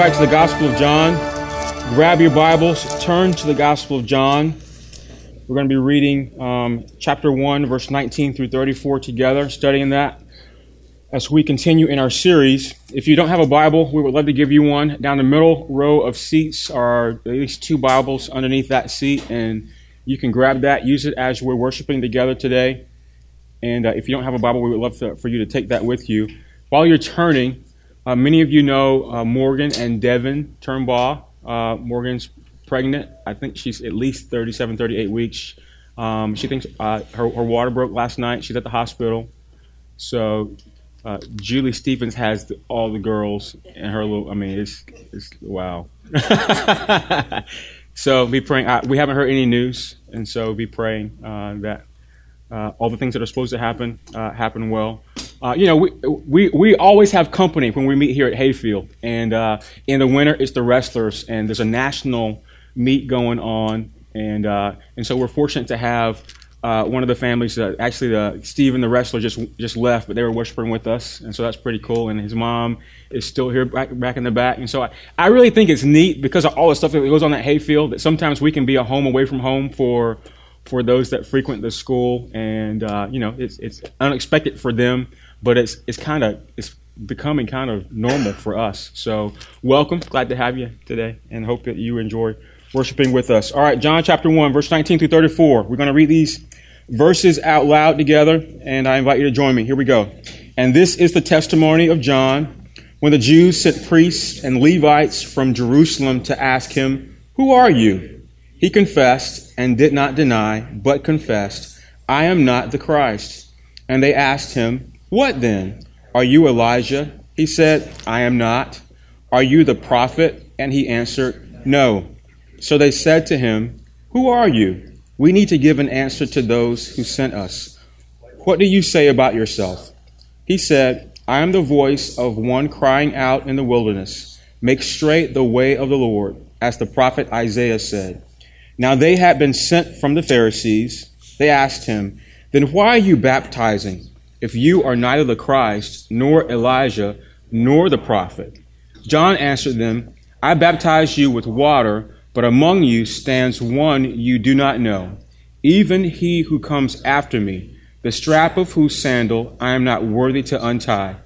back to the Gospel of John. Grab your Bibles, turn to the Gospel of John. We're going to be reading um, chapter 1, verse 19 through 34 together, studying that as we continue in our series. If you don't have a Bible, we would love to give you one. Down the middle row of seats are at least two Bibles underneath that seat, and you can grab that, use it as we're worshiping together today. And uh, if you don't have a Bible, we would love to, for you to take that with you. While you're turning, uh, many of you know uh, Morgan and Devin Turnbaugh. Uh, Morgan's pregnant. I think she's at least 37, 38 weeks. Um, she thinks uh, her, her water broke last night. She's at the hospital. So uh, Julie Stevens has the, all the girls and her little. I mean, it's, it's wow. so be praying. Uh, we haven't heard any news, and so be praying that all the things that are supposed to happen happen well. Uh, you know, we, we, we always have company when we meet here at Hayfield. And uh, in the winter, it's the wrestlers, and there's a national meet going on. And, uh, and so we're fortunate to have uh, one of the families, uh, actually, the, Steven, the wrestler, just, just left, but they were worshiping with us. And so that's pretty cool. And his mom is still here back, back in the back. And so I, I really think it's neat because of all the stuff that goes on at Hayfield that sometimes we can be a home away from home for for those that frequent the school, and uh, you know it's it's unexpected for them but it's it's kind of it's becoming kind of normal for us. So welcome, glad to have you today, and hope that you enjoy worshiping with us. All right, John chapter one, verse nineteen through thirty-four. We're going to read these verses out loud together, and I invite you to join me. Here we go. And this is the testimony of John when the Jews sent priests and Levites from Jerusalem to ask him, "Who are you?" He confessed and did not deny, but confessed, "I am not the Christ." And they asked him, what then? Are you Elijah? He said, I am not. Are you the prophet? And he answered, No. So they said to him, Who are you? We need to give an answer to those who sent us. What do you say about yourself? He said, I am the voice of one crying out in the wilderness, Make straight the way of the Lord, as the prophet Isaiah said. Now they had been sent from the Pharisees. They asked him, Then why are you baptizing? If you are neither the Christ, nor Elijah, nor the prophet? John answered them, I baptize you with water, but among you stands one you do not know, even he who comes after me, the strap of whose sandal I am not worthy to untie.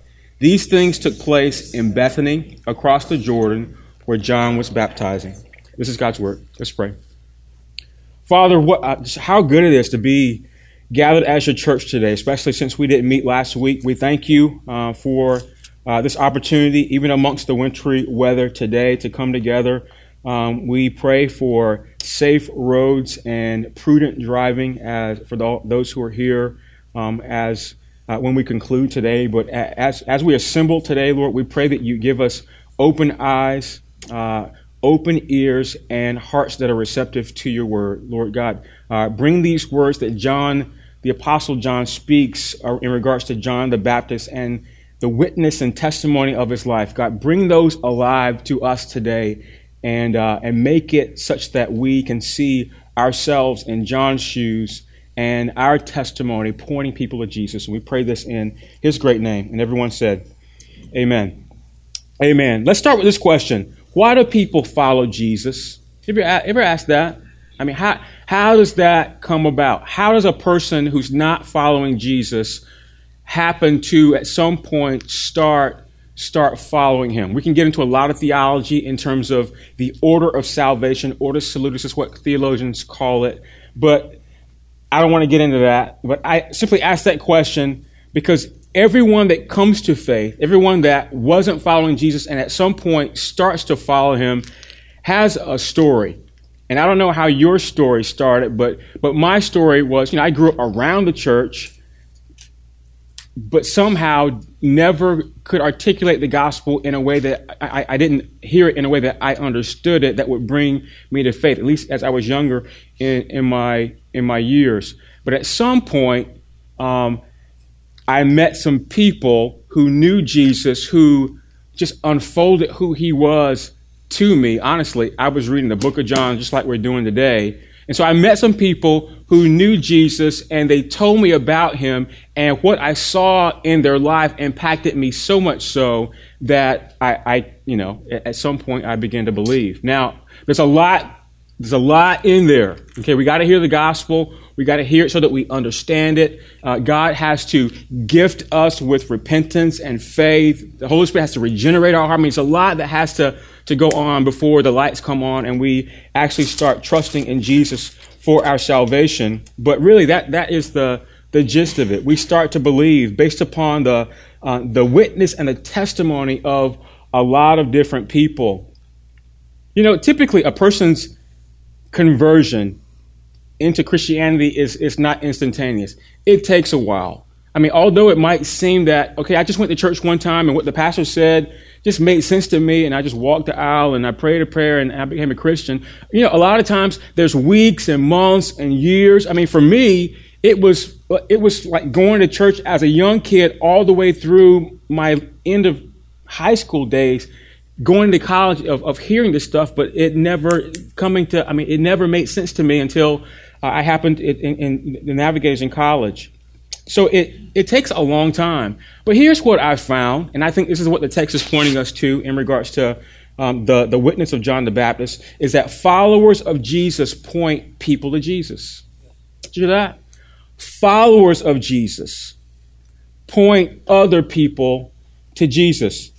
These things took place in Bethany, across the Jordan, where John was baptizing. This is God's word. Let's pray. Father, what, uh, how good it is to be gathered as your church today, especially since we didn't meet last week. We thank you uh, for uh, this opportunity, even amongst the wintry weather today, to come together. Um, we pray for safe roads and prudent driving as for the, those who are here um, as uh, when we conclude today. But as as we assemble today, Lord, we pray that you give us open eyes, uh, open ears, and hearts that are receptive to your word, Lord God. Uh, bring these words that John, the Apostle John, speaks uh, in regards to John the Baptist and the witness and testimony of his life. God, bring those alive to us today and, uh, and make it such that we can see ourselves in John's shoes and our testimony pointing people to Jesus. And we pray this in his great name. And everyone said, Amen. Amen. Let's start with this question Why do people follow Jesus? Have you ever asked that? I mean, how, how does that come about? How does a person who's not following Jesus happen to, at some point, start start following him. We can get into a lot of theology in terms of the order of salvation. Ordo salutis is what theologians call it. But I don't want to get into that. But I simply ask that question because everyone that comes to faith, everyone that wasn't following Jesus and at some point starts to follow him, has a story. And I don't know how your story started, but, but my story was, you know, I grew up around the church, but somehow never could articulate the gospel in a way that I, I, didn't hear it in a way that I understood it that would bring me to faith, at least as I was younger in, in, my, in my years. But at some point, um, I met some people who knew Jesus, who just unfolded who he was to me, honestly, I was reading the book of John just like we're doing today, And so I met some people who knew Jesus and they told me about him and what I saw in their life impacted me so much so that I, I you know, at some point I began to believe. Now, there's a lot, there's a lot in there. Okay, we got to hear the gospel. We got to hear it so that we understand it. Uh, God has to gift us with repentance and faith. The Holy Spirit has to regenerate our heart. I mean, it's a lot that has to, to go on before the lights come on and we actually start trusting in Jesus for our salvation. But really, that, that is the, the gist of it. We start to believe based upon the, uh, the witness and the testimony of a lot of different people. You know, typically a person's conversion into Christianity is, is not instantaneous. It takes a while. I mean, although it might seem that, okay, I just went to church one time and what the pastor said just made sense to me and I just walked the aisle and I prayed a prayer and I became a Christian. You know, a lot of times there's weeks and months and years. I mean, for me, it was, it was like going to church as a young kid all the way through my end of high school days going to college of, of hearing this stuff, but it never coming to, I mean, it never made sense to me until uh, I happened in, in, in the navigators in college. So it, it takes a long time. But here's what I found, and I think this is what the text is pointing us to in regards to um, the, the witness of John the Baptist, is that followers of Jesus point people to Jesus. Did you hear that? Followers of Jesus point other people to Jesus.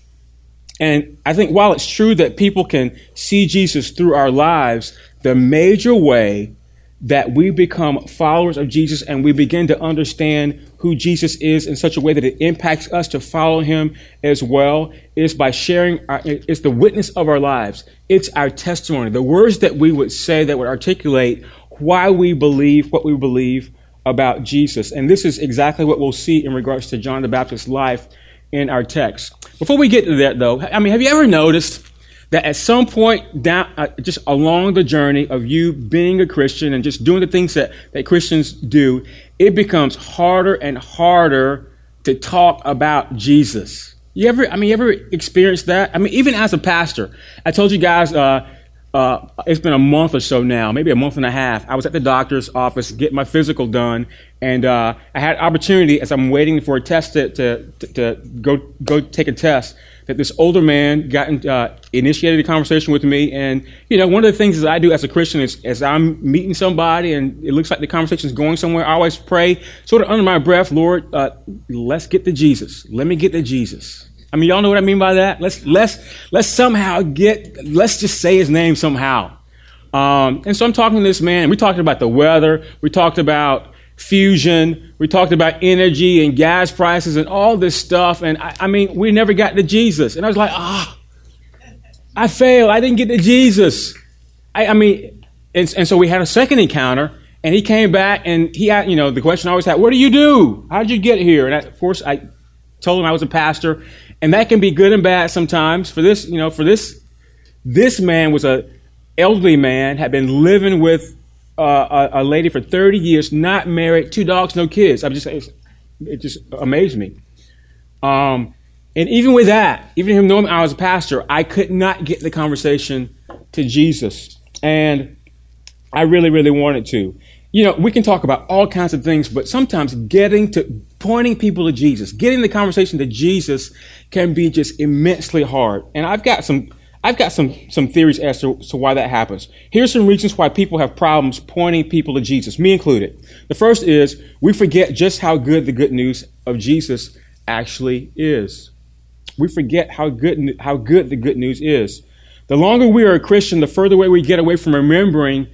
And I think while it's true that people can see Jesus through our lives, the major way that we become followers of Jesus and we begin to understand who Jesus is in such a way that it impacts us to follow him as well is by sharing our, it's the witness of our lives. It's our testimony, the words that we would say that would articulate why we believe what we believe about Jesus. And this is exactly what we'll see in regards to John the Baptist's life in our text. Before we get to that though, I mean, have you ever noticed that at some point down, uh, just along the journey of you being a Christian and just doing the things that, that Christians do, it becomes harder and harder to talk about Jesus. You ever, I mean, you ever experienced that? I mean, even as a pastor, I told you guys, uh, uh, it's been a month or so now, maybe a month and a half. I was at the doctor's office getting my physical done, and uh, I had opportunity as I'm waiting for a test to, to, to, go go take a test that this older man got uh, initiated a conversation with me. And, you know, one of the things that I do as a Christian is as I'm meeting somebody and it looks like the conversation is going somewhere, I always pray sort of under my breath, Lord, uh, let's get to Jesus. Let me get to Jesus. I mean, y'all know what I mean by that? Let's, let's, let's somehow get, let's just say his name somehow. Um, and so I'm talking to this man, we talked about the weather. We talked about fusion. We talked about energy and gas prices and all this stuff. And I, I mean, we never got to Jesus. And I was like, ah, oh, I failed. I didn't get to Jesus. I, I mean, and, and, so we had a second encounter. And he came back and he had, you know, the question I always had, what do you do? How did you get here? And I, of course, I told him I was a pastor. And that can be good and bad sometimes. For this, you know, for this, this man was a elderly man, had been living with uh, a, a, lady for 30 years, not married, two dogs, no kids. I'm just, it just amazed me. Um, and even with that, even him knowing I was a pastor, I could not get the conversation to Jesus. And I really, really wanted to. You know, we can talk about all kinds of things, but sometimes getting to pointing people to Jesus, getting the conversation to Jesus can be just immensely hard. And I've got some I've got some, some theories as to, to why that happens. Here's some reasons why people have problems pointing people to Jesus, me included. The first is we forget just how good the good news of Jesus actually is. We forget how good, how good the good news is. The longer we are a Christian, the further away we get away from remembering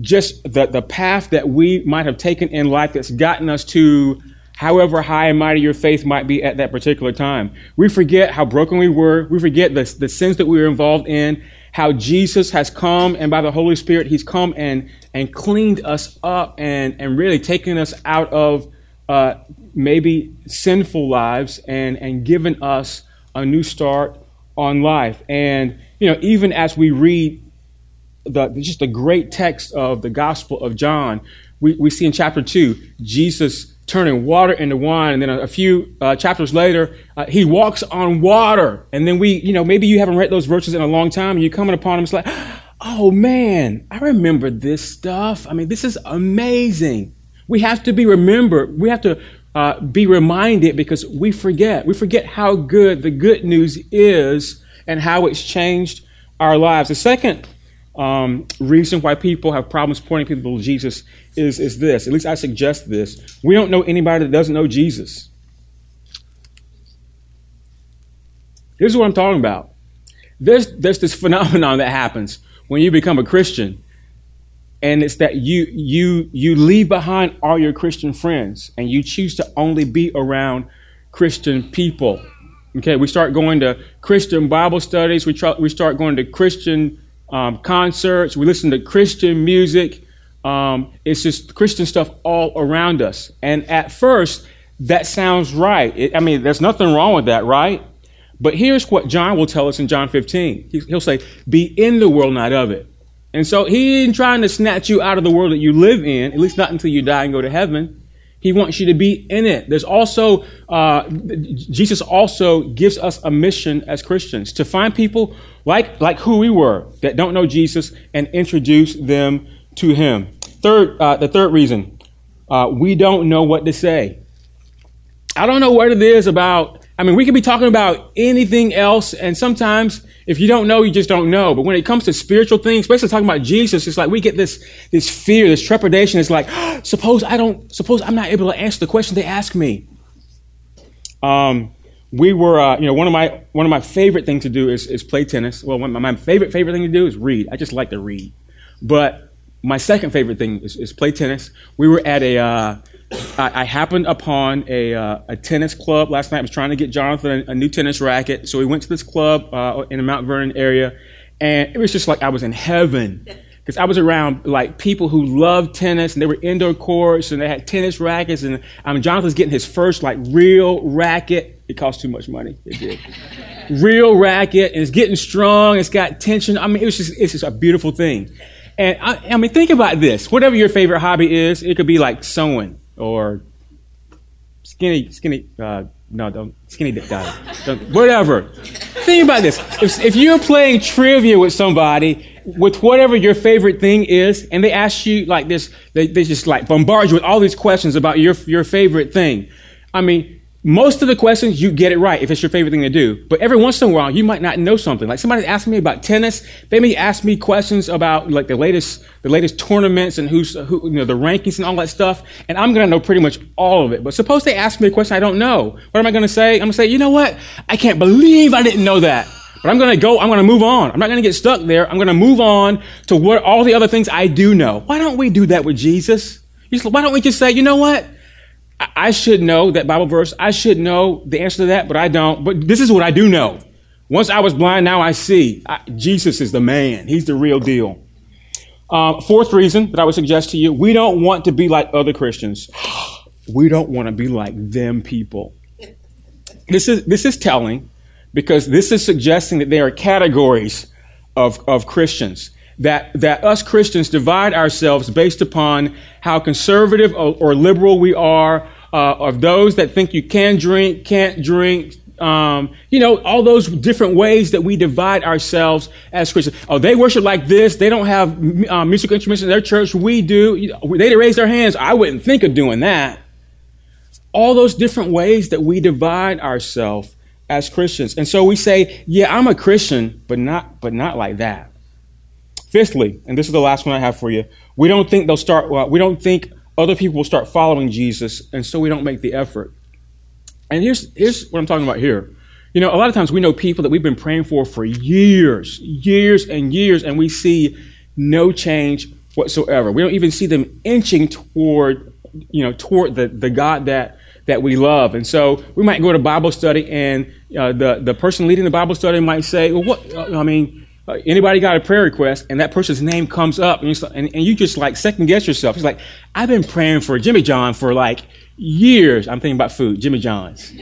just the, the path that we might have taken in life that's gotten us to however high and mighty your faith might be at that particular time. We forget how broken we were. We forget the, the sins that we were involved in, how Jesus has come and by the Holy Spirit, He's come and, and cleaned us up and, and really taken us out of uh, maybe sinful lives and, and given us a new start on life. And, you know, even as we read the, just the great text of the Gospel of John, we, we see in chapter 2, Jesus turning water into wine. And then a, a few uh, chapters later, uh, he walks on water. And then we, you know, maybe you haven't read those verses in a long time and you're coming upon him. It's like, oh man, I remember this stuff. I mean, this is amazing. We have to be remembered. We have to uh, be reminded because we forget. We forget how good the good news is and how it's changed our lives. The second um, reason why people have problems pointing people to Jesus is, is this. At least I suggest this. We don't know anybody that doesn't know Jesus. Here's what I'm talking about. There's, there's this phenomenon that happens when you become a Christian and it's that you you you leave behind all your Christian friends and you choose to only be around Christian people. Okay, we start going to Christian Bible studies. We try, we start going to Christian um, concerts. We listen to Christian music. Um, it's just Christian stuff all around us. And at first, that sounds right. It, I mean, there's nothing wrong with that, right? But here's what John will tell us in John 15. He'll say, "Be in the world, not of it." And so he ain't trying to snatch you out of the world that you live in, at least not until you die and go to heaven. He wants you to be in it. There's also, uh, Jesus also gives us a mission as Christians to find people like, like who we were that don't know Jesus and introduce them to him. Third, uh, the third reason, uh, we don't know what to say. I don't know what it is about. I mean, we could be talking about anything else, and sometimes if you don't know, you just don't know. But when it comes to spiritual things, especially talking about Jesus, it's like we get this, this fear, this trepidation. It's like, suppose I don't, suppose I'm not able to answer the question they ask me. Um, we were, uh, you know, one of my one of my favorite things to do is, is play tennis. Well, my, my favorite favorite thing to do is read. I just like to read. But my second favorite thing is, is play tennis. We were at a uh, I, I happened upon a, uh, a tennis club last night. I was trying to get Jonathan a, a new tennis racket. So we went to this club uh, in the Mount Vernon area, and it was just like I was in heaven. Because I was around like people who loved tennis, and they were indoor courts, and they had tennis rackets, and um, Jonathan's getting his first like real racket. It cost too much money. It did. real racket, and it's getting strong. It's got tension. I mean, it was just it's just a beautiful thing. And I, I mean, think about this. Whatever your favorite hobby is, it could be like sewing or skinny, skinny, uh, no, don't, skinny dip guy, don't, whatever. Think about this. If, if you're playing trivia with somebody, with whatever your favorite thing is, and they ask you like this, they, they just like bombard you with all these questions about your, your favorite thing. I mean, most of the questions you get it right if it's your favorite thing to do. But every once in a while, you might not know something. Like somebody asking me about tennis, they may ask me questions about like the latest, the latest tournaments and who's, who, you know, the rankings and all that stuff. And I'm to know pretty much all of it. But suppose they ask me a question I don't know. What am I to say? I'm to say, you know what? I can't believe I didn't know that. But I'm to go, I'm to move on. I'm not to get stuck there. I'm to move on to what all the other things I do know. Why don't we do that with Jesus? Why don't we just say, you know what? I should know that Bible verse. I should know the answer to that, but I don't. But this is what I do know. Once I was blind, now I see. I, Jesus is the man. He's the real deal. Uh, fourth reason that I would suggest to you, we don't want to be like other Christians. We don't want to be like them people. This is, this is telling because this is suggesting that there are categories of, of Christians that, that us Christians divide ourselves based upon how conservative or, or liberal we are, uh, of those that think you can drink, can't drink, um, you know, all those different ways that we divide ourselves as Christians. Oh, they worship like this. They don't have uh, musical instruments in their church. We do. They raise their hands. I wouldn't think of doing that. All those different ways that we divide ourselves as Christians. And so we say, yeah, I'm a Christian, but not, but not like that. Fifthly, and this is the last one I have for you, we don't think they'll start, well, we don't think other people will start following Jesus, and so we don't make the effort. And here's, here's what I'm talking about here. You know, a lot of times we know people that we've been praying for for years, years and years, and we see no change whatsoever. We don't even see them inching toward, you know, toward the, the God that, that we love. And so we might go to Bible study, and uh, the, the person leading the Bible study might say, well, what, I mean, uh, anybody got a prayer request and that person's name comes up and you, and, and you just like second guess yourself. It's like, I've been praying for Jimmy John for like years. I'm thinking about food, Jimmy John's.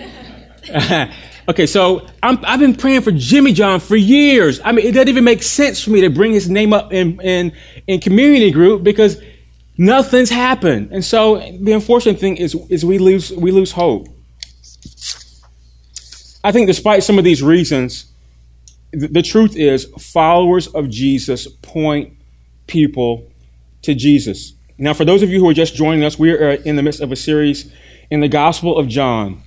okay, so i have been praying for Jimmy John for years. I mean, it doesn't even make sense for me to bring his name up in, in, in community group because nothing's happened. And so the unfortunate thing is, is we lose, we lose hope. I think despite some of these reasons, the truth is, followers of Jesus point people to Jesus. Now, for those of you who are just joining us, we are in the midst of a series in the Gospel of John.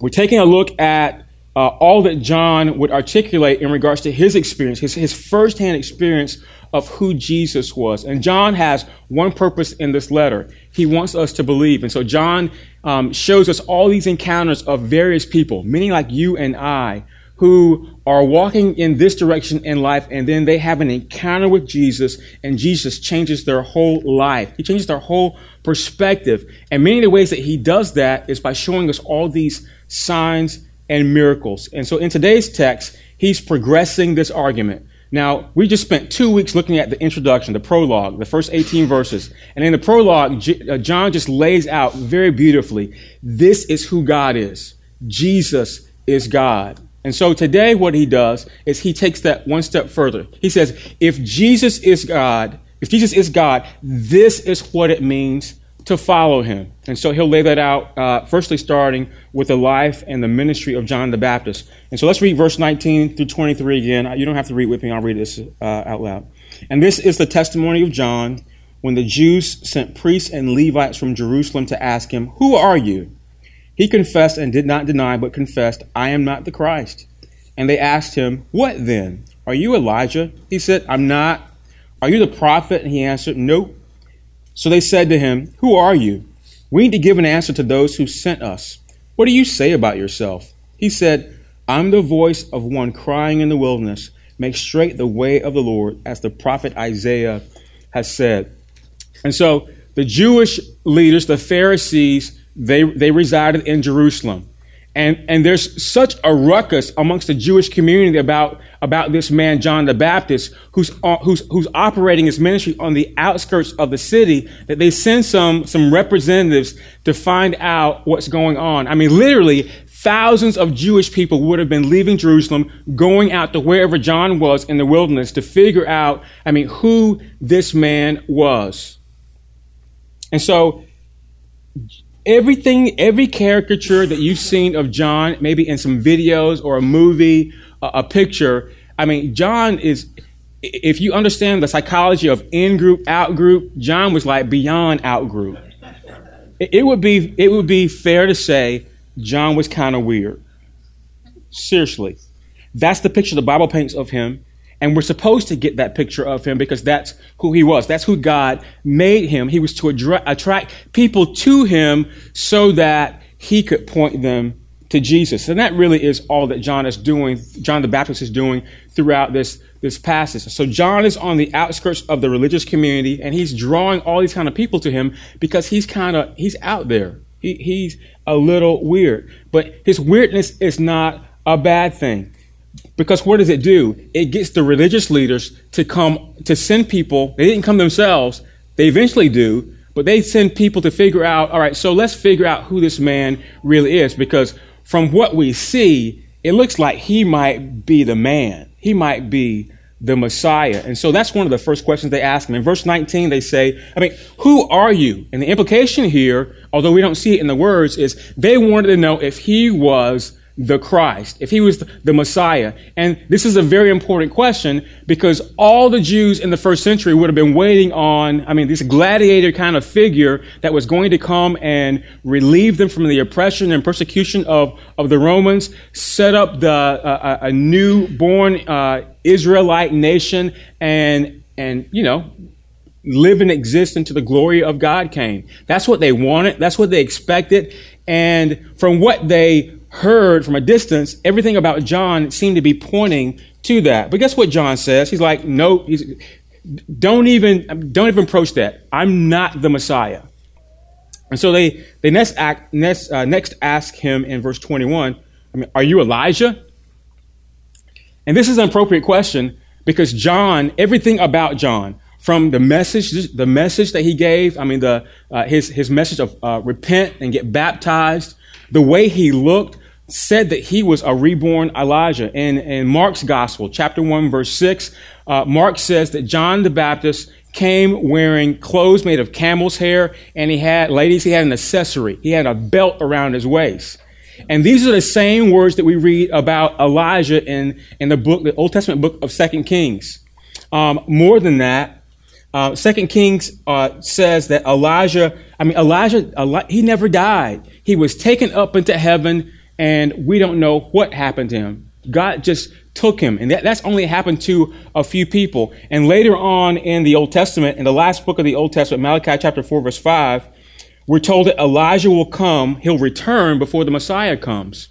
We're taking a look at uh, all that John would articulate in regards to his experience, his, his firsthand experience of who Jesus was. And John has one purpose in this letter. He wants us to believe. And so John um, shows us all these encounters of various people, many like you and I, who are walking in this direction in life and then they have an encounter with Jesus and Jesus changes their whole life. He changes their whole perspective. And many of the ways that he does that is by showing us all these signs and miracles. And so in today's text, he's progressing this argument. Now, we just spent two weeks looking at the introduction, the prologue, the first 18 verses. And in the prologue, uh, John just lays out very beautifully this is who God is. Jesus is God. And so today, what he does is he takes that one step further. He says, if Jesus is God, if Jesus is God, this is what it means to follow him. And so he'll lay that out, uh, firstly, starting with the life and the ministry of John the Baptist. And so let's read verse 19 through 23 again. You don't have to read with me, I'll read this uh, out loud. And this is the testimony of John when the Jews sent priests and Levites from Jerusalem to ask him, Who are you? He confessed and did not deny, but confessed, I am not the Christ. And they asked him, What then? Are you Elijah? He said, I'm not. Are you the prophet? And he answered, Nope. So they said to him, Who are you? We need to give an answer to those who sent us. What do you say about yourself? He said, I'm the voice of one crying in the wilderness, Make straight the way of the Lord, as the prophet Isaiah has said. And so the Jewish leaders, the Pharisees, they, they resided in Jerusalem. And, and there's such a ruckus amongst the Jewish community about, about this man, John the Baptist, who's, uh, who's, who's operating his ministry on the outskirts of the city, that they send some, some representatives to find out what's going on. I mean, literally, thousands of Jewish people would have been leaving Jerusalem, going out to wherever John was in the wilderness to figure out, I mean, who this man was. And so everything, every caricature that you've seen of John, maybe in some videos or a movie, a, a picture, I mean, John is, if you understand the psychology of in group, out group, John was like beyond out group. It, it would be, it would be fair to say John was kind of weird. Seriously. That's the picture the Bible paints of him. And we're supposed to get that picture of him because that's who he was. That's who God made him. He was to attract people to him so that he could point them to Jesus. And that really is all that John is doing, John the Baptist is doing throughout this, this passage. So John is on the outskirts of the religious community and he's drawing all these kind of people to him because he's kind of, he's out there. He, he's a little weird. But his weirdness is not a bad thing. Because what does it do? It gets the religious leaders to come, to send people. They didn't come themselves. They eventually do, but they send people to figure out, all right, so let's figure out who this man really is. Because from what we see, it looks like he might be the man. He might be the Messiah. And so that's one of the first questions they ask him. In verse 19, they say, I mean, who are you? And the implication here, although we don't see it in the words, is they wanted to know if he was the Christ, if he was the Messiah. And this is a very important question because all the Jews in the first century would have been waiting on, I mean, this gladiator kind of figure that was going to come and relieve them from the oppression and persecution of, of the Romans, set up the, uh, a newborn uh, Israelite nation and, and, you know, live and exist until the glory of God came. That's what they wanted. That's what they expected. And from what they heard from a distance, everything about John seemed to be pointing to that. But guess what John says? He's like, no, he's, don't even, don't even approach that. I'm not the Messiah. And so they, they next, act, next, uh, next ask him in verse 21, I mean, are you Elijah? And this is an appropriate question because John, everything about John, from the message, the message that he gave, I mean, the, uh, his, his message of uh, repent and get baptized, the way he looked said that he was a reborn Elijah. In, in Mark's gospel, chapter 1, verse 6, uh, Mark says that John the Baptist came wearing clothes made of camel's hair, and he had, ladies, he had an accessory. He had a belt around his waist. And these are the same words that we read about Elijah in, in the book, the Old Testament book of Second Kings. Um, more than that, uh, Second Kings uh, says that Elijah, I mean, Elijah, Eli- he never died. He was taken up into heaven, and we don't know what happened to him. God just took him. And that, that's only happened to a few people. And later on in the Old Testament, in the last book of the Old Testament, Malachi chapter 4, verse 5, we're told that Elijah will come, he'll return before the Messiah comes.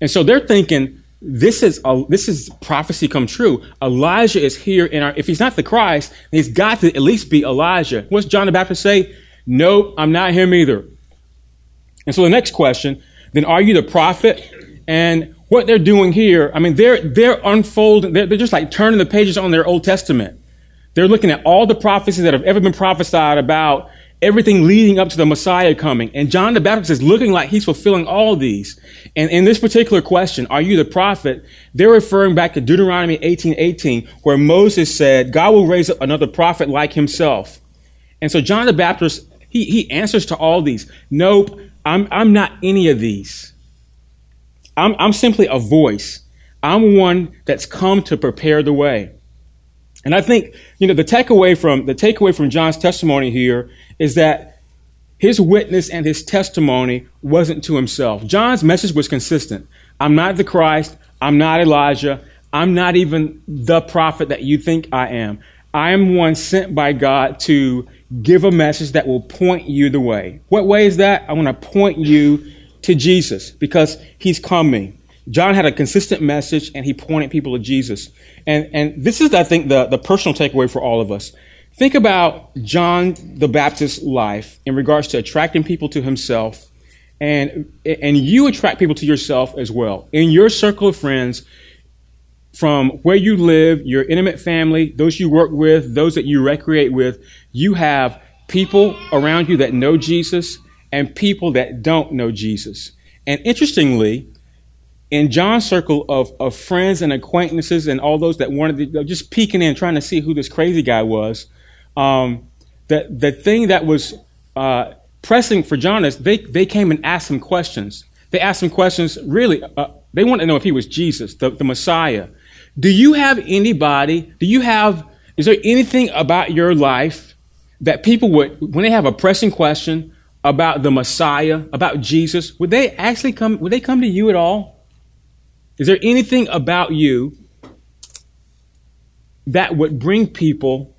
And so they're thinking, this is a, this is prophecy come true. Elijah is here in our. If he's not the Christ, he's got to at least be Elijah. What's John the Baptist say? Nope, I'm not him either. And so the next question, then are you the prophet? And what they're doing here, I mean, they're, they're unfolding, they're, they're just like turning the pages on their Old Testament. They're looking at all the prophecies that have ever been prophesied about everything leading up to the Messiah coming. And John the Baptist is looking like he's fulfilling all these. And in this particular question, are you the prophet? They're referring back to Deuteronomy 18, 18, where Moses said, God will raise up another prophet like himself. And so John the Baptist, he, he answers to all these. Nope, I'm, I'm not any of these. I'm, I'm simply a voice. I'm one that's come to prepare the way. And I think, you know, the takeaway from, the takeaway from John's testimony here is that his witness and his testimony wasn't to himself. John's message was consistent. I'm not the Christ. I'm not Elijah. I'm not even the prophet that you think I am. I am one sent by God to give a message that will point you the way. What way is that? I want to point you to Jesus because he's coming. John had a consistent message and he pointed people to Jesus. And, and this is, I think, the, the personal takeaway for all of us. Think about John the Baptist's life in regards to attracting people to himself. And, and you attract people to yourself as well. In your circle of friends, from where you live, your intimate family, those you work with, those that you recreate with, you have people around you that know Jesus and people that don't know Jesus. And interestingly, in John's circle of, of friends and acquaintances and all those that wanted to just peeking in, trying to see who this crazy guy was, um, the, the thing that was uh, pressing for John is they, they came and asked him questions. They asked him questions, really, uh, they wanted to know if he was Jesus, the, the Messiah. Do you have anybody, do you have, is there anything about your life that people would, when they have a pressing question, about the Messiah, about Jesus, would they actually come, would they come to you at all? Is there anything about you that would bring people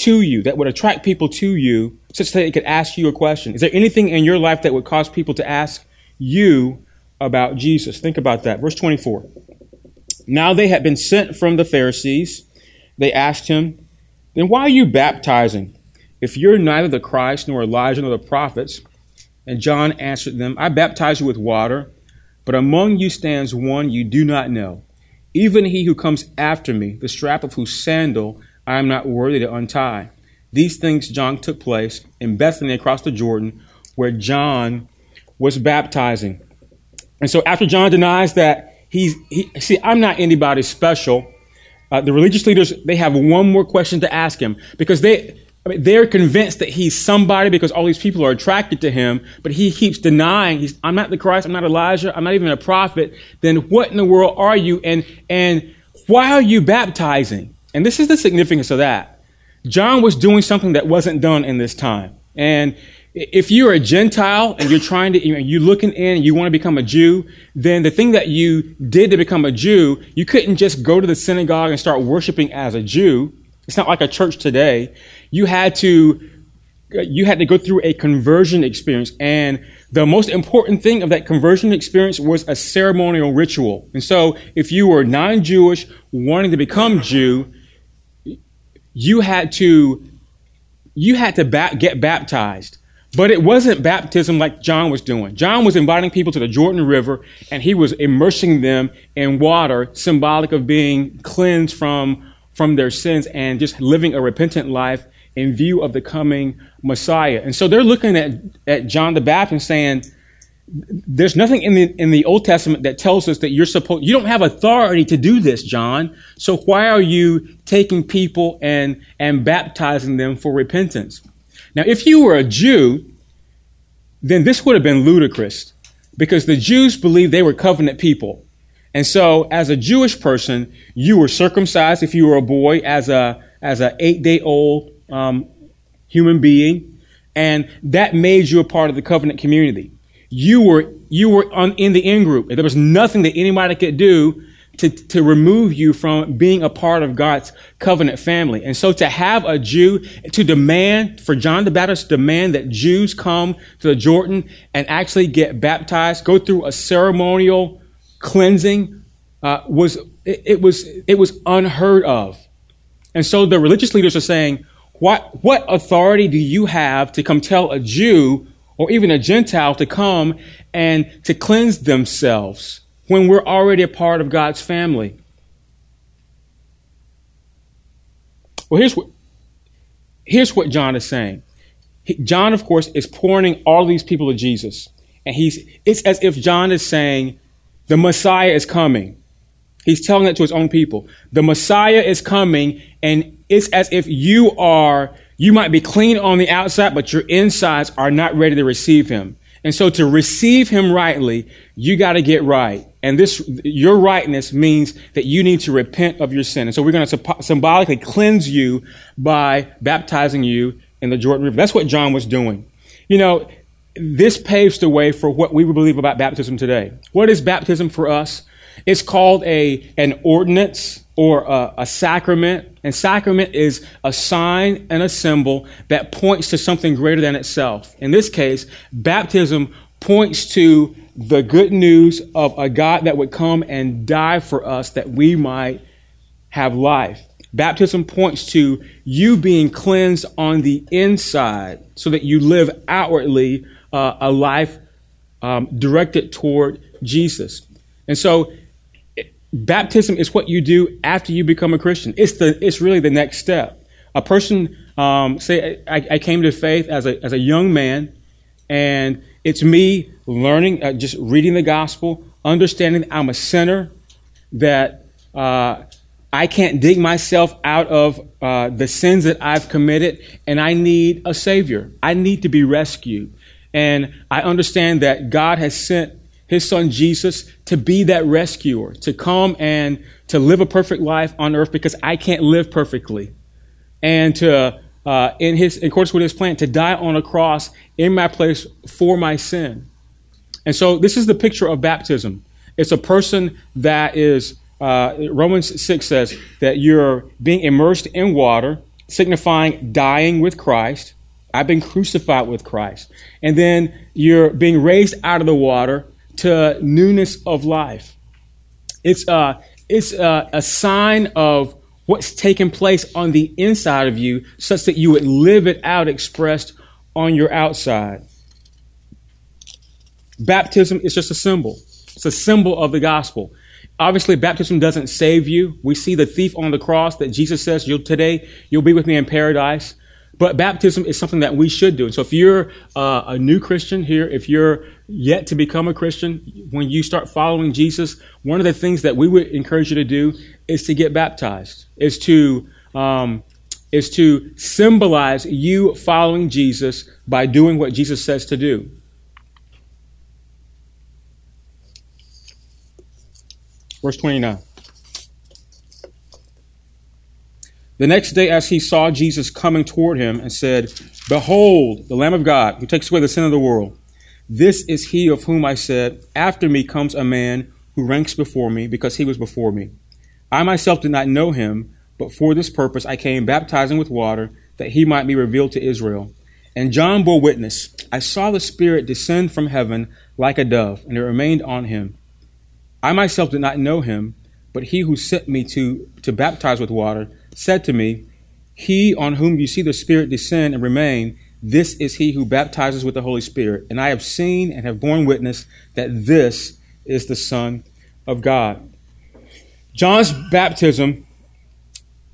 to you, that would attract people to you, such that they could ask you a question? Is there anything in your life that would cause people to ask you about Jesus? Think about that. Verse 24. Now they had been sent from the Pharisees. They asked him, Then why are you baptizing? If you're neither the Christ nor Elijah nor the prophets, and John answered them, I baptize you with water, but among you stands one you do not know, even he who comes after me, the strap of whose sandal I am not worthy to untie. These things, John, took place in Bethany across the Jordan, where John was baptizing. And so after John denies that he's, he, see, I'm not anybody special, uh, the religious leaders, they have one more question to ask him because they, I mean, they're convinced that he's somebody because all these people are attracted to him, but he keeps denying, he's, I'm not the Christ, I'm not Elijah, I'm not even a prophet. Then what in the world are you? And, and why are you baptizing? And this is the significance of that. John was doing something that wasn't done in this time. And if you're a Gentile and you're trying to, you're looking in you want to become a Jew, then the thing that you did to become a Jew, you couldn't just go to the synagogue and start worshiping as a Jew. It's not like a church today. You had to you had to go through a conversion experience and the most important thing of that conversion experience was a ceremonial ritual. And so if you were non-Jewish wanting to become Jew, you had to you had to ba- get baptized. But it wasn't baptism like John was doing. John was inviting people to the Jordan River and he was immersing them in water, symbolic of being cleansed from from their sins and just living a repentant life in view of the coming Messiah. And so they're looking at, at John the Baptist saying, there's nothing in the in the Old Testament that tells us that you're supposed you don't have authority to do this, John. So why are you taking people and and baptizing them for repentance? Now, if you were a Jew, then this would have been ludicrous because the Jews believed they were covenant people. And so, as a Jewish person, you were circumcised if you were a boy, as a as an eight day old um, human being, and that made you a part of the covenant community. You were you were on, in the in group. There was nothing that anybody could do to, to remove you from being a part of God's covenant family. And so to have a Jew, to demand, for John the Baptist to demand that Jews come to the Jordan and actually get baptized, go through a ceremonial cleansing, uh, was, it, it was, it was unheard of. And so the religious leaders are saying, what, what authority do you have to come tell a Jew or even a Gentile to come and to cleanse themselves when we're already a part of God's family? Well, here's what, here's what John is saying. John, of course, is pointing all these people to Jesus. And he's, it's as if John is saying, the Messiah is coming. He's telling that to his own people. The Messiah is coming, and it's as if you are, you might be clean on the outside, but your insides are not ready to receive him. And so to receive him rightly, you got to get right. And this, your rightness means that you need to repent of your sin. And so we're going to symbolically cleanse you by baptizing you in the Jordan River. That's what John was doing. You know, this paves the way for what we believe about baptism today. What is baptism for us? It's called a, an ordinance or a, a, sacrament. And sacrament is a sign and a symbol that points to something greater than itself. In this case, baptism points to the good news of a God that would come and die for us that we might have life. Baptism points to you being cleansed on the inside so that you live outwardly uh, a life um, directed toward Jesus. And so baptism is what you do after you become a Christian. It's the it's really the next step. A person um, say I, I, came to faith as a as a young man, and it's me learning, uh, just reading the gospel, understanding I'm a sinner, that uh, I can't dig myself out of uh, the sins that I've committed, and I need a savior. I need to be rescued, and I understand that God has sent his son Jesus to be that rescuer, to come and to live a perfect life on earth because I can't live perfectly. And to, uh, in his, in accordance with his plan, to die on a cross in my place for my sin. And so this is the picture of baptism. It's a person that is, uh, Romans 6 says that you're being immersed in water, signifying dying with Christ. I've been crucified with Christ. And then you're being raised out of the water, to newness of life. It's, uh, it's a sign of what's taking place on the inside of you, such that you would live it out expressed on your outside. Baptism is just a symbol. It's a symbol of the gospel. Obviously, baptism doesn't save you. We see the thief on the cross that Jesus says, you'll, today you'll be with me in paradise. But baptism is something that we should do. And so if you're uh, a new Christian here, if you're yet to become a Christian, when you start following Jesus, one of the things that we would encourage you to do is to get baptized, is to um, is to symbolize you following Jesus by doing what Jesus says to do. Verse 29. The next day, as he saw Jesus coming toward him and said, Behold, the Lamb of God who takes away the sin of the world. This is he of whom I said, After me comes a man who ranks before me because he was before me. I myself did not know him, but for this purpose I came baptizing with water that he might be revealed to Israel. And John bore witness I saw the Spirit descend from heaven like a dove, and it remained on him. I myself did not know him, but he who sent me to, to baptize with water said to me, He on whom you see the Spirit descend and remain, this is he who baptizes with the Holy Spirit. And I have seen and have borne witness that this is the Son of God. John's baptism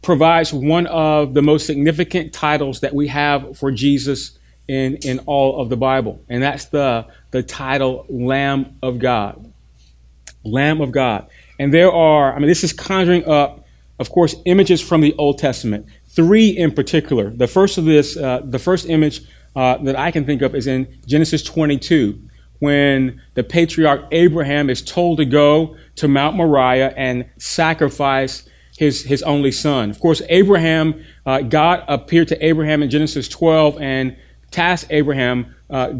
provides one of the most significant titles that we have for Jesus in, in all of the Bible, and that's the, the title Lamb of God. Lamb of God. And there are, I mean, this is conjuring up of course, images from the Old Testament. Three in particular. The first of this, uh, the first image uh, that I can think of is in Genesis 22, when the patriarch Abraham is told to go to Mount Moriah and sacrifice his, his only son. Of course, Abraham, uh, God appeared to Abraham in Genesis 12 and tasked Abraham, uh,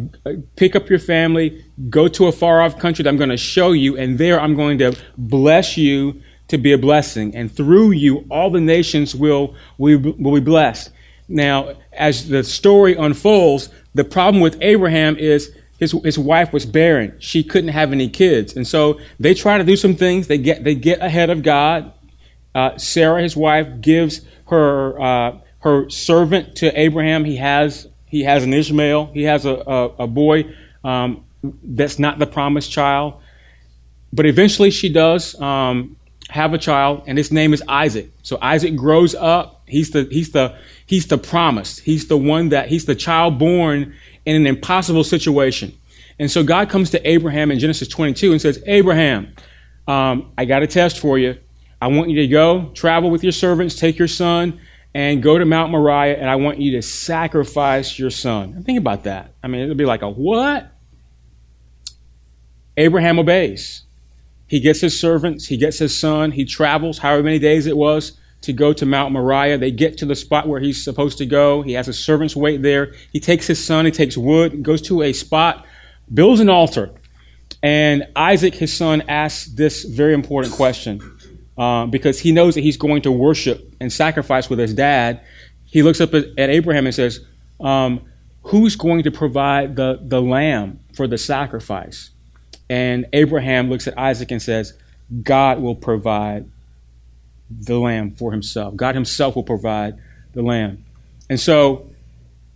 pick up your family, go to a far off country that I'm going to show you, and there I'm going to bless you to be a blessing. And through you, all the nations will, will, will be blessed. Now, as the story unfolds, the problem with Abraham is his, his wife was barren. She couldn't have any kids. And so they try to do some things. They get, they get ahead of God. Uh, Sarah, his wife, gives her, uh, her servant to Abraham. He has, he has an Ishmael. He has a, a, a boy um, that's not the promised child. But eventually she does um, have a child, and his name is Isaac. So Isaac grows up. He's the, he's the, he's the promised. He's the one that, he's the child born in an impossible situation. And so God comes to Abraham in Genesis 22 and says, Abraham, um, I got a test for you. I want you to go, travel with your servants, take your son, and go to Mount Moriah, and I want you to sacrifice your son. Think about that. I mean, it'll be like a what? Abraham obeys. He gets his servants, he gets his son, he travels, however many days it was, to go to Mount Moriah. They get to the spot where he's supposed to go. He has his servants wait there. He takes his son, he takes wood, goes to a spot, builds an altar. And Isaac, his son, asks this very important question uh, because he knows that he's going to worship and sacrifice with his dad. He looks up at, Abraham and says, um, Who's going to provide the, the lamb for the sacrifice? And Abraham looks at Isaac and says, God will provide the lamb for himself. God himself will provide the lamb. And so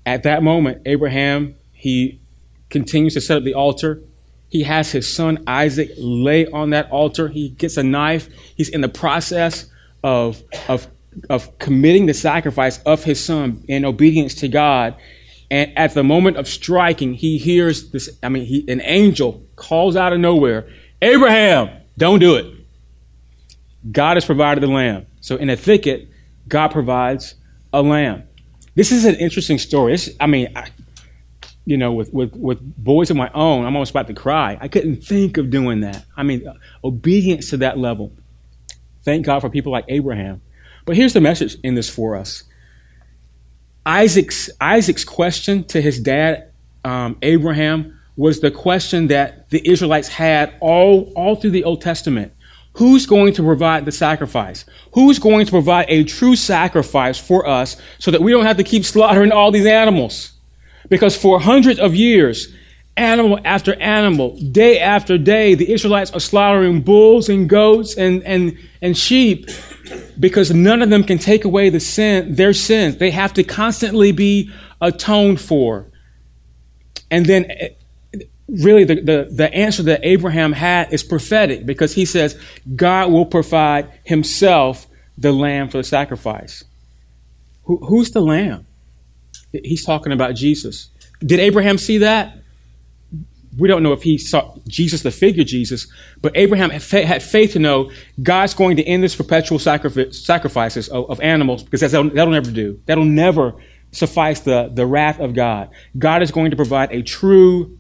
at that moment, Abraham, he continues to set up the altar. He has his son Isaac lay on that altar. He gets a knife. He's in the process of, of, of committing the sacrifice of his son in obedience to God. And at the moment of striking, he hears this. I mean, he, an angel calls out of nowhere, Abraham, don't do it. God has provided the lamb. So in a thicket, God provides a lamb. This is an interesting story. This, I mean, I, you know, with, with, with boys of my own, I'm almost about to cry. I couldn't think of doing that. I mean, obedience to that level. Thank God for people like Abraham. But here's the message in this for us. Isaac's, Isaac's question to his dad, um, Abraham, was the question that the Israelites had all, all through the Old Testament. Who's going to provide the sacrifice? Who's going to provide a true sacrifice for us so that we don't have to keep slaughtering all these animals? Because for hundreds of years, animal after animal, day after day, the Israelites are slaughtering bulls and goats and, and, and sheep because none of them can take away the sin, their sins. They have to constantly be atoned for. And then really the, the, the answer that Abraham had is prophetic because he says God will provide himself the lamb for the sacrifice. Who, who's the lamb? He's talking about Jesus. Did Abraham see that? We don't know if he saw Jesus, the figure Jesus, but Abraham had faith to know God's going to end this perpetual sacrifices of, of animals because that'll, that'll never do. That'll never suffice the, the wrath of God. God is going to provide a true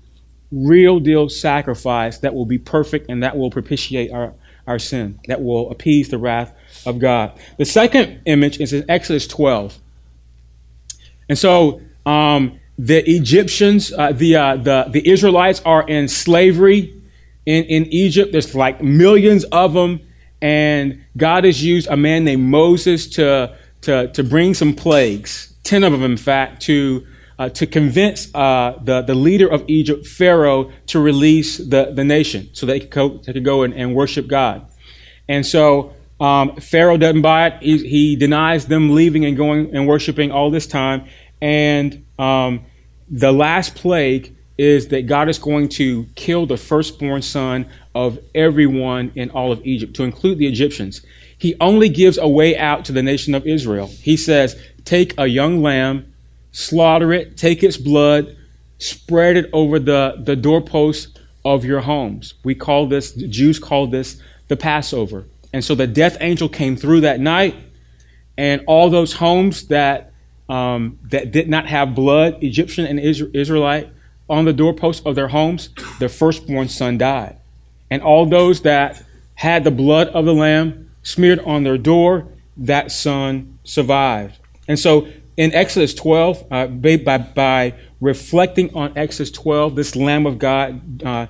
real deal sacrifice that will be perfect and that will propitiate our, our sin, that will appease the wrath of God. The second image is in Exodus 12. And so um, the Egyptians, uh, the, uh, the, the Israelites are in slavery in, in Egypt. There's like millions of them. And God has used a man named Moses to, to, to bring some plagues, 10 of them, in fact, to uh, to convince uh, the, the leader of Egypt, Pharaoh, to release the, the nation so they could go, they could go and, and worship God. And so um, Pharaoh doesn't buy it. He, he, denies them leaving and going and worshiping all this time. And um, the last plague is that God is going to kill the firstborn son of everyone in all of Egypt, to include the Egyptians. He only gives a way out to the nation of Israel. He says, Take a young lamb slaughter it, take its blood, spread it over the, the doorposts of your homes. We call this, the Jews call this the Passover. And so the death angel came through that night, and all those homes that, um, that did not have blood, Egyptian and Israelite, on the doorposts of their homes, their firstborn son died. And all those that had the blood of the lamb smeared on their door, that son survived. And so in Exodus 12, uh, by, by, reflecting on Exodus 12, this Lamb of God, uh,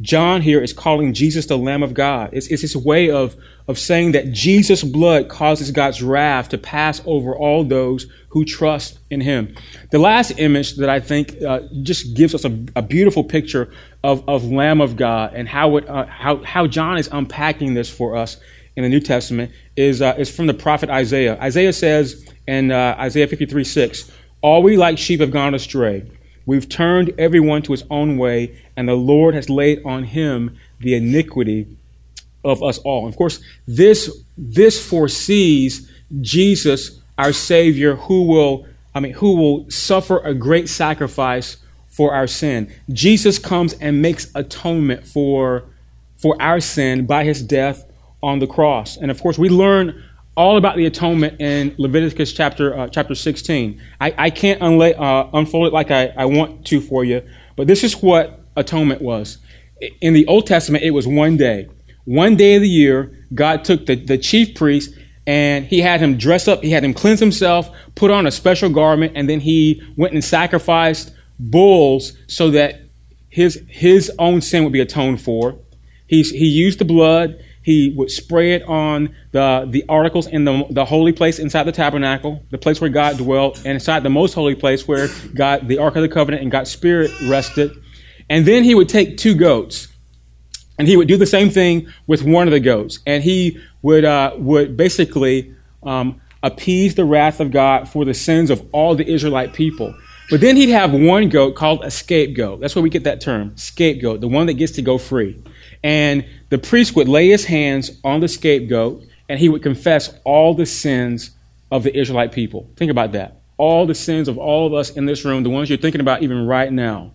John here is calling Jesus the Lamb of God. It's, it's his way of, of saying that Jesus' blood causes God's wrath to pass over all those who trust in him. The last image that I think uh, just gives us a, a, beautiful picture of, of Lamb of God and how, it, uh, how, how John is unpacking this for us in the New Testament is, uh, is from the prophet Isaiah. Isaiah says in uh, Isaiah 53 6, All we like sheep have gone astray. We've turned everyone to his own way, and the Lord has laid on him the iniquity of us all. Of course, this, this foresees Jesus, our Savior, who will, I mean, who will suffer a great sacrifice for our sin. Jesus comes and makes atonement for, for our sin by his death on the cross. And of course, we learn all about the atonement in Leviticus chapter uh, chapter 16. I, I can't unla- uh, unfold it like I, I want to for you, but this is what atonement was. In the Old Testament, it was one day. One day of the year, God took the, the chief priest and he had him dress up, he had him cleanse himself, put on a special garment, and then he went and sacrificed bulls so that his, his own sin would be atoned for. He, he used the blood he would spray it on the, the articles in the, the holy place inside the tabernacle, the place where God dwelt, and inside the most holy place where God, the Ark of the Covenant and God's Spirit rested. And then he would take two goats, and he would do the same thing with one of the goats. And he would, uh, would basically um, appease the wrath of God for the sins of all the Israelite people. But then he'd have one goat called a scapegoat. That's where we get that term, scapegoat, the one that gets to go free. And the priest would lay his hands on the scapegoat and he would confess all the sins of the Israelite people. Think about that. All the sins of all of us in this room, the ones you're thinking about even right now.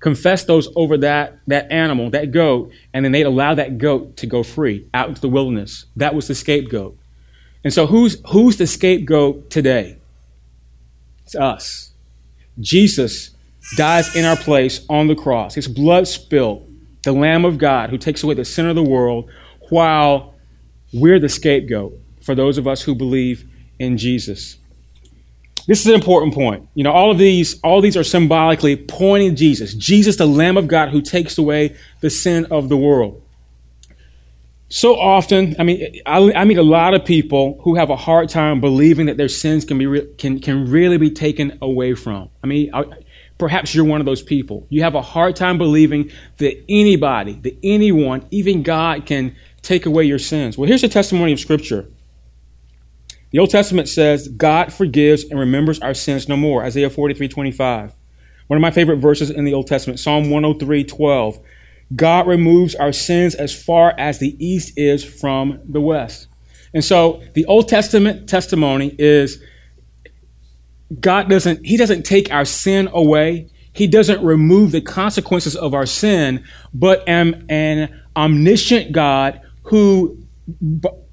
Confess those over that, that animal, that goat, and then they'd allow that goat to go free out into the wilderness. That was the scapegoat. And so who's, who's the scapegoat today? It's us. Jesus dies in our place on the cross. His blood spilled the Lamb of God who takes away the sin of the world, while we're the scapegoat for those of us who believe in Jesus. This is an important point. You know, all of these, all these are symbolically pointing to Jesus. Jesus, the Lamb of God who takes away the sin of the world. So often, I mean, I, I meet a lot of people who have a hard time believing that their sins can be re- can can really be taken away from. I mean, I, Perhaps you're one of those people. You have a hard time believing that anybody, that anyone, even God, can take away your sins. Well, here's a testimony of Scripture. The Old Testament says, God forgives and remembers our sins no more. Isaiah 43 25. One of my favorite verses in the Old Testament, Psalm 103 12. God removes our sins as far as the east is from the west. And so the Old Testament testimony is God doesn't, He doesn't take our sin away. He doesn't remove the consequences of our sin, but am an omniscient God who,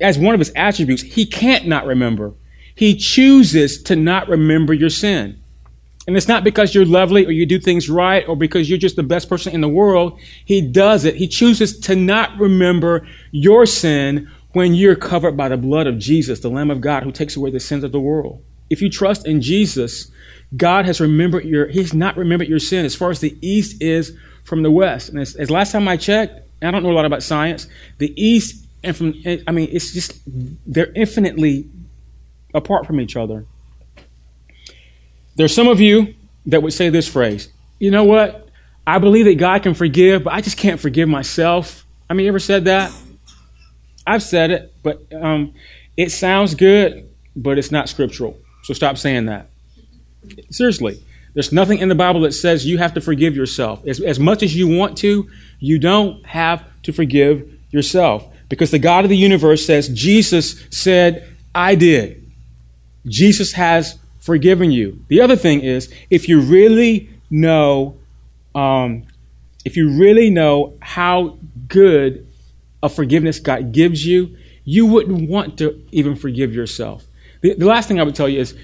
as one of his attributes, he can't not remember. He chooses to not remember your sin. And it's not because you're lovely or you do things right or because you're just the best person in the world. He does it. He chooses to not remember your sin when you're covered by the blood of Jesus, the Lamb of God who takes away the sins of the world. If you trust in Jesus, God has remembered your, He's not remembered your sin as far as the east is from the west. And as, as last time I checked, I don't know a lot about science, the east and from, I mean, it's just, they're infinitely apart from each other. There's some of you that would say this phrase, you know what? I believe that God can forgive, but I just can't forgive myself. I mean, you ever said that? I've said it, but um, it sounds good, but it's not scriptural. So stop saying that. Seriously. There's nothing in the Bible that says you have to forgive yourself. As, as much as you want to, you don't have to forgive yourself. Because the God of the universe says, Jesus said, I did. Jesus has forgiven you. The other thing is, if you really know, um, if you really know how good a forgiveness God gives you, you wouldn't want to even forgive yourself. The, the last thing I would tell you is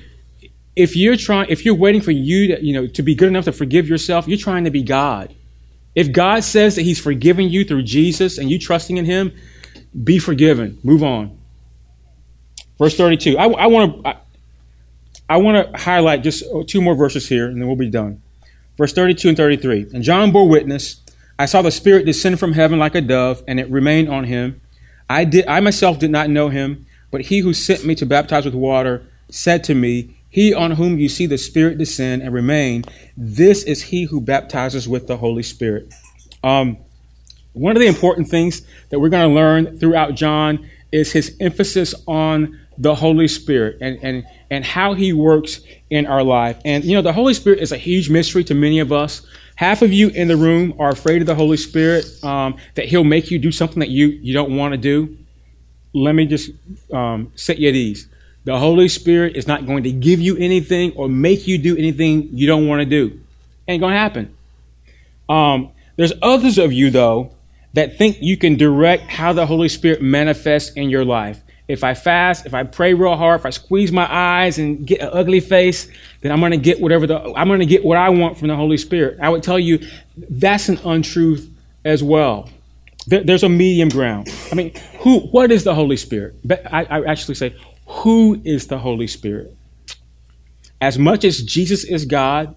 if you're trying, if you're waiting for you to, you know, to be good enough to forgive yourself, you're trying to be God. If God says that He's forgiving you through Jesus and you trusting in Him, be forgiven. Move on. Verse 32. I, want to I, want to highlight just uh, two more verses here, and then we'll be done. Verse 32 and 33. And John bore witness. I saw the Spirit descend from heaven like a dove, and it remained on him. I did I myself did not know him, but he who sent me to baptize with water said to me, he on whom you see the Spirit descend and remain, this is he who baptizes with the Holy Spirit. Um, one of the important things that we're going to learn throughout John is his emphasis on the Holy Spirit and, and, and how he works in our life. And, you know, the Holy Spirit is a huge mystery to many of us. Half of you in the room are afraid of the Holy Spirit, um, that he'll make you do something that you, you don't want to do. Let me just um, set you at ease. The Holy Spirit is not going to give you anything or make you do anything you don't want to do. Ain't going to happen. Um, there's others of you, though, that think you can direct how the Holy Spirit manifests in your life. If I fast, if I pray real hard, if I squeeze my eyes and get an ugly face, then I'm going to get whatever the I'm going to get what I want from the Holy Spirit. I would tell you that's an untruth as well. There's a medium ground. I mean, who? What is the Holy Spirit? I, I actually say, who is the Holy Spirit? As much as Jesus is God,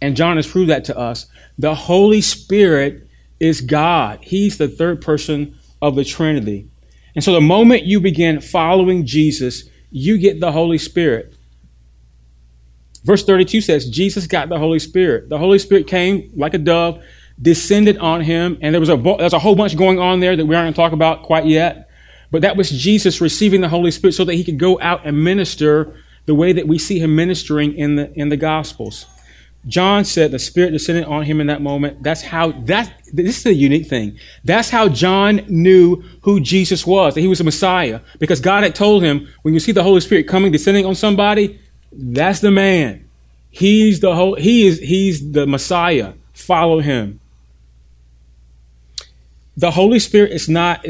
and John has proved that to us, the Holy Spirit is God. He's the third person of the Trinity. And so the moment you begin following Jesus, you get the Holy Spirit. Verse 32 says, Jesus got the Holy Spirit. The Holy Spirit came like a dove, descended on him, and there was a, there's a whole bunch going on there that we aren't going to talk about quite yet. But that was Jesus receiving the Holy Spirit so that he could go out and minister the way that we see him ministering in the, in the Gospels. John said the Spirit descended on him in that moment. That's how, that, this is a unique thing. That's how John knew who Jesus was, that he was a Messiah. Because God had told him, when you see the Holy Spirit coming, descending on somebody, that's the man. He's the whole, he is, he's the Messiah. Follow him. The Holy Spirit is not,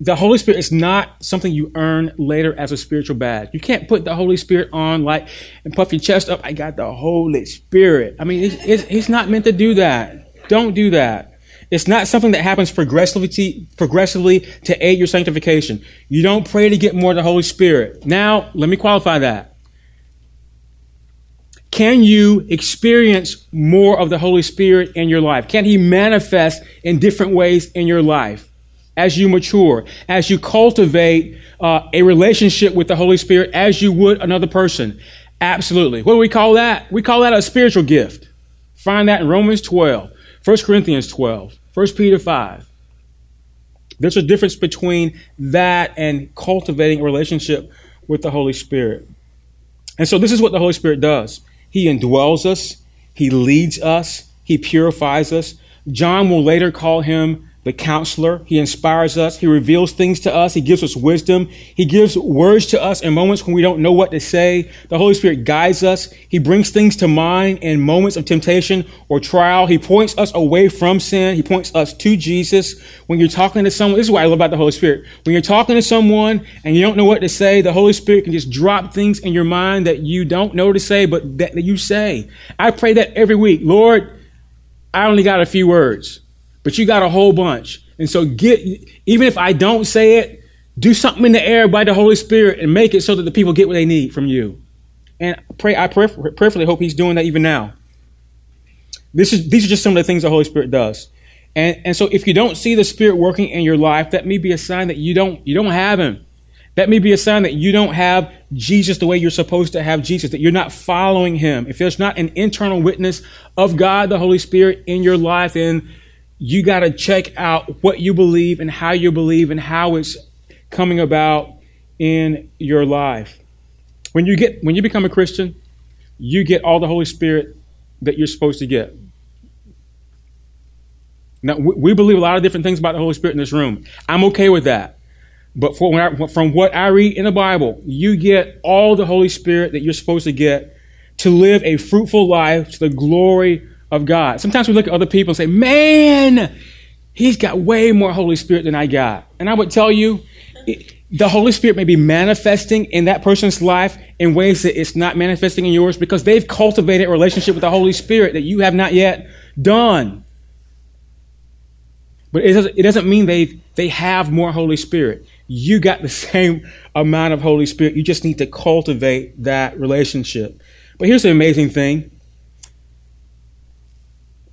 the Holy Spirit is not something you earn later as a spiritual badge. You can't put the Holy Spirit on like and puff your chest up. I got the Holy Spirit. I mean, it's, not meant to do that. Don't do that. It's not something that happens progressively, progressively to aid your sanctification. You don't pray to get more of the Holy Spirit. Now, let me qualify that. Can you experience more of the Holy Spirit in your life? Can He manifest in different ways in your life? as you mature, as you cultivate uh, a relationship with the Holy Spirit as you would another person. Absolutely. What do we call that? We call that a spiritual gift. Find that in Romans 12, 1 Corinthians 12, 1 Peter 5. There's a difference between that and cultivating a relationship with the Holy Spirit. And so this is what the Holy Spirit does. He indwells us, He leads us, He purifies us. John will later call him the counselor. He inspires us. He reveals things to us. He gives us wisdom. He gives words to us in moments when we don't know what to say. The Holy Spirit guides us. He brings things to mind in moments of temptation or trial. He points us away from sin. He points us to Jesus. When you're talking to someone, this is what I love about the Holy Spirit. When you're talking to someone and you don't know what to say, the Holy Spirit can just drop things in your mind that you don't know to say, but that, you say. I pray that every week. Lord, I only got a few words but you got a whole bunch. And so get, even if I don't say it, do something in the air by the Holy Spirit and make it so that the people get what they need from you. And pray, I pray, prayerfully hope he's doing that even now. This is, these are just some of the things the Holy Spirit does. And, and so if you don't see the Spirit working in your life, that may be a sign that you don't, you don't have him. That may be a sign that you don't have Jesus the way you're supposed to have Jesus, that you're not following him. If there's not an internal witness of God, the Holy Spirit in your life, then you got to check out what you believe and how you believe and how it's coming about in your life. When you get when you become a Christian, you get all the Holy Spirit that you're supposed to get. Now we believe a lot of different things about the Holy Spirit in this room. I'm okay with that. But I, from what I read in the Bible, you get all the Holy Spirit that you're supposed to get to live a fruitful life to the glory of God. Sometimes we look at other people and say, man, he's got way more Holy Spirit than I got. And I would tell you, the Holy Spirit may be manifesting in that person's life in ways that it's not manifesting in yours because they've cultivated a relationship with the Holy Spirit that you have not yet done. But it doesn't, it doesn't mean they they have more Holy Spirit. You got the same amount of Holy Spirit. You just need to cultivate that relationship. But here's the amazing thing.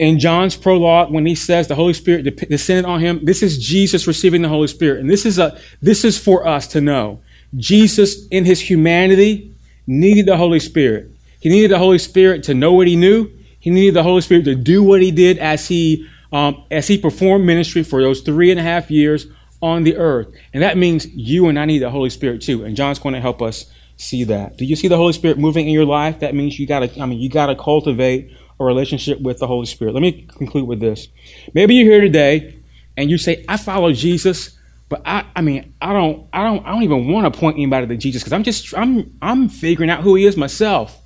In John's prologue, when he says the Holy Spirit descended on him, this is Jesus receiving the Holy Spirit. And this is a this is for us to know. Jesus in his humanity needed the Holy Spirit. He needed the Holy Spirit to know what he knew. He needed the Holy Spirit to do what he did as he um, as he performed ministry for those three and a half years on the earth. And that means you and I need the Holy Spirit too. And John's going to help us see that. Do you see the Holy Spirit moving in your life? That means you gotta, I mean, you gotta cultivate a relationship with the Holy Spirit. Let me conclude with this. Maybe you're here today and you say, I follow Jesus, but I, I mean, I don't, I don't, I don't even want to point anybody to Jesus because I'm just, I'm, I'm figuring out who he is myself.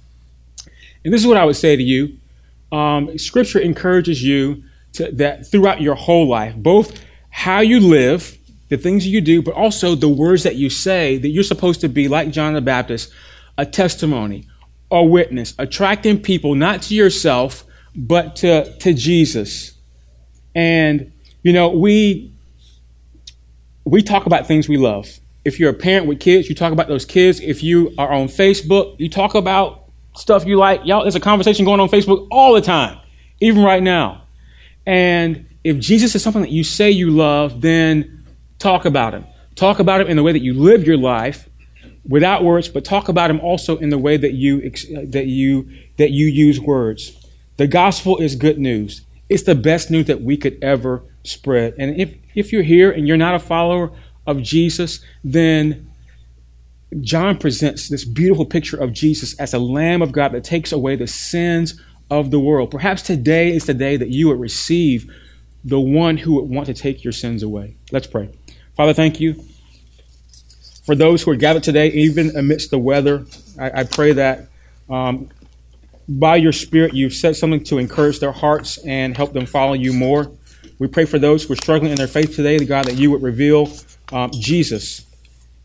And this is what I would say to you. Um, scripture encourages you to, that throughout your whole life, both how you live, the things you do, but also the words that you say, that you're supposed to be like John the Baptist, a testimony, a witness, attracting people not to yourself, but to, to Jesus. And, you know, we, we talk about things we love. If you're a parent with kids, you talk about those kids. If you are on Facebook, you talk about stuff you like. Y'all, there's a conversation going on Facebook all the time, even right now. And if Jesus is something that you say you love, then talk about him. Talk about him in the way that you live your life without words, but talk about him also in the way that you that you that you use words. The gospel is good news. It's the best news that we could ever spread. And if if you're here and you're not a follower of Jesus, then John presents this beautiful picture of Jesus as a Lamb of God that takes away the sins of the world. Perhaps today is the day that you would receive the one who would want to take your sins away. Let's pray. Father, thank you for those who are gathered today, even amidst the weather. I, I pray that um, by your Spirit, you've said something to encourage their hearts and help them follow you more. We pray for those who are struggling in their faith today, the God, that you would reveal um, Jesus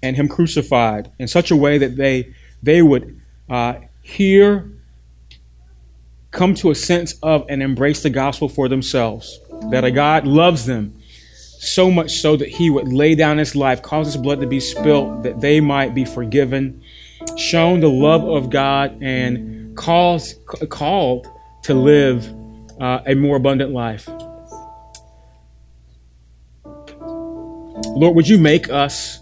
and Him crucified in such a way that they they would uh, hear come to a sense of and embrace the gospel for themselves. That a God loves them so much so that he would lay down his life, cause his blood to be spilt, that they might be forgiven, shown the love of God, and calls, called to live uh, a more abundant life. Lord, would you make us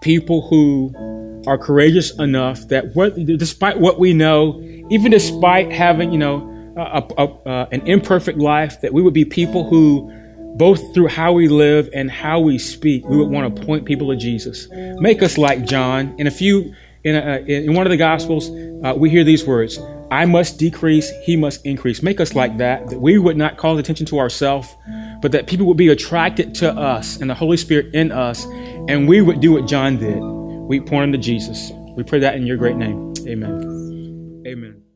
people who are courageous enough that what, despite what we know, even despite having, you know, a, a, a, an imperfect life, that we would be people who, both through how we live and how we speak, we would want to point people to Jesus. Make us like John. In a few, in, a, in one of the Gospels, uh, we hear these words I must decrease, he must increase. Make us like that, that we would not call attention to ourselves, but that people would be attracted to us and the Holy Spirit in us, and we would do what John did. We point them to Jesus. We pray that in your great name. Amen. Amen.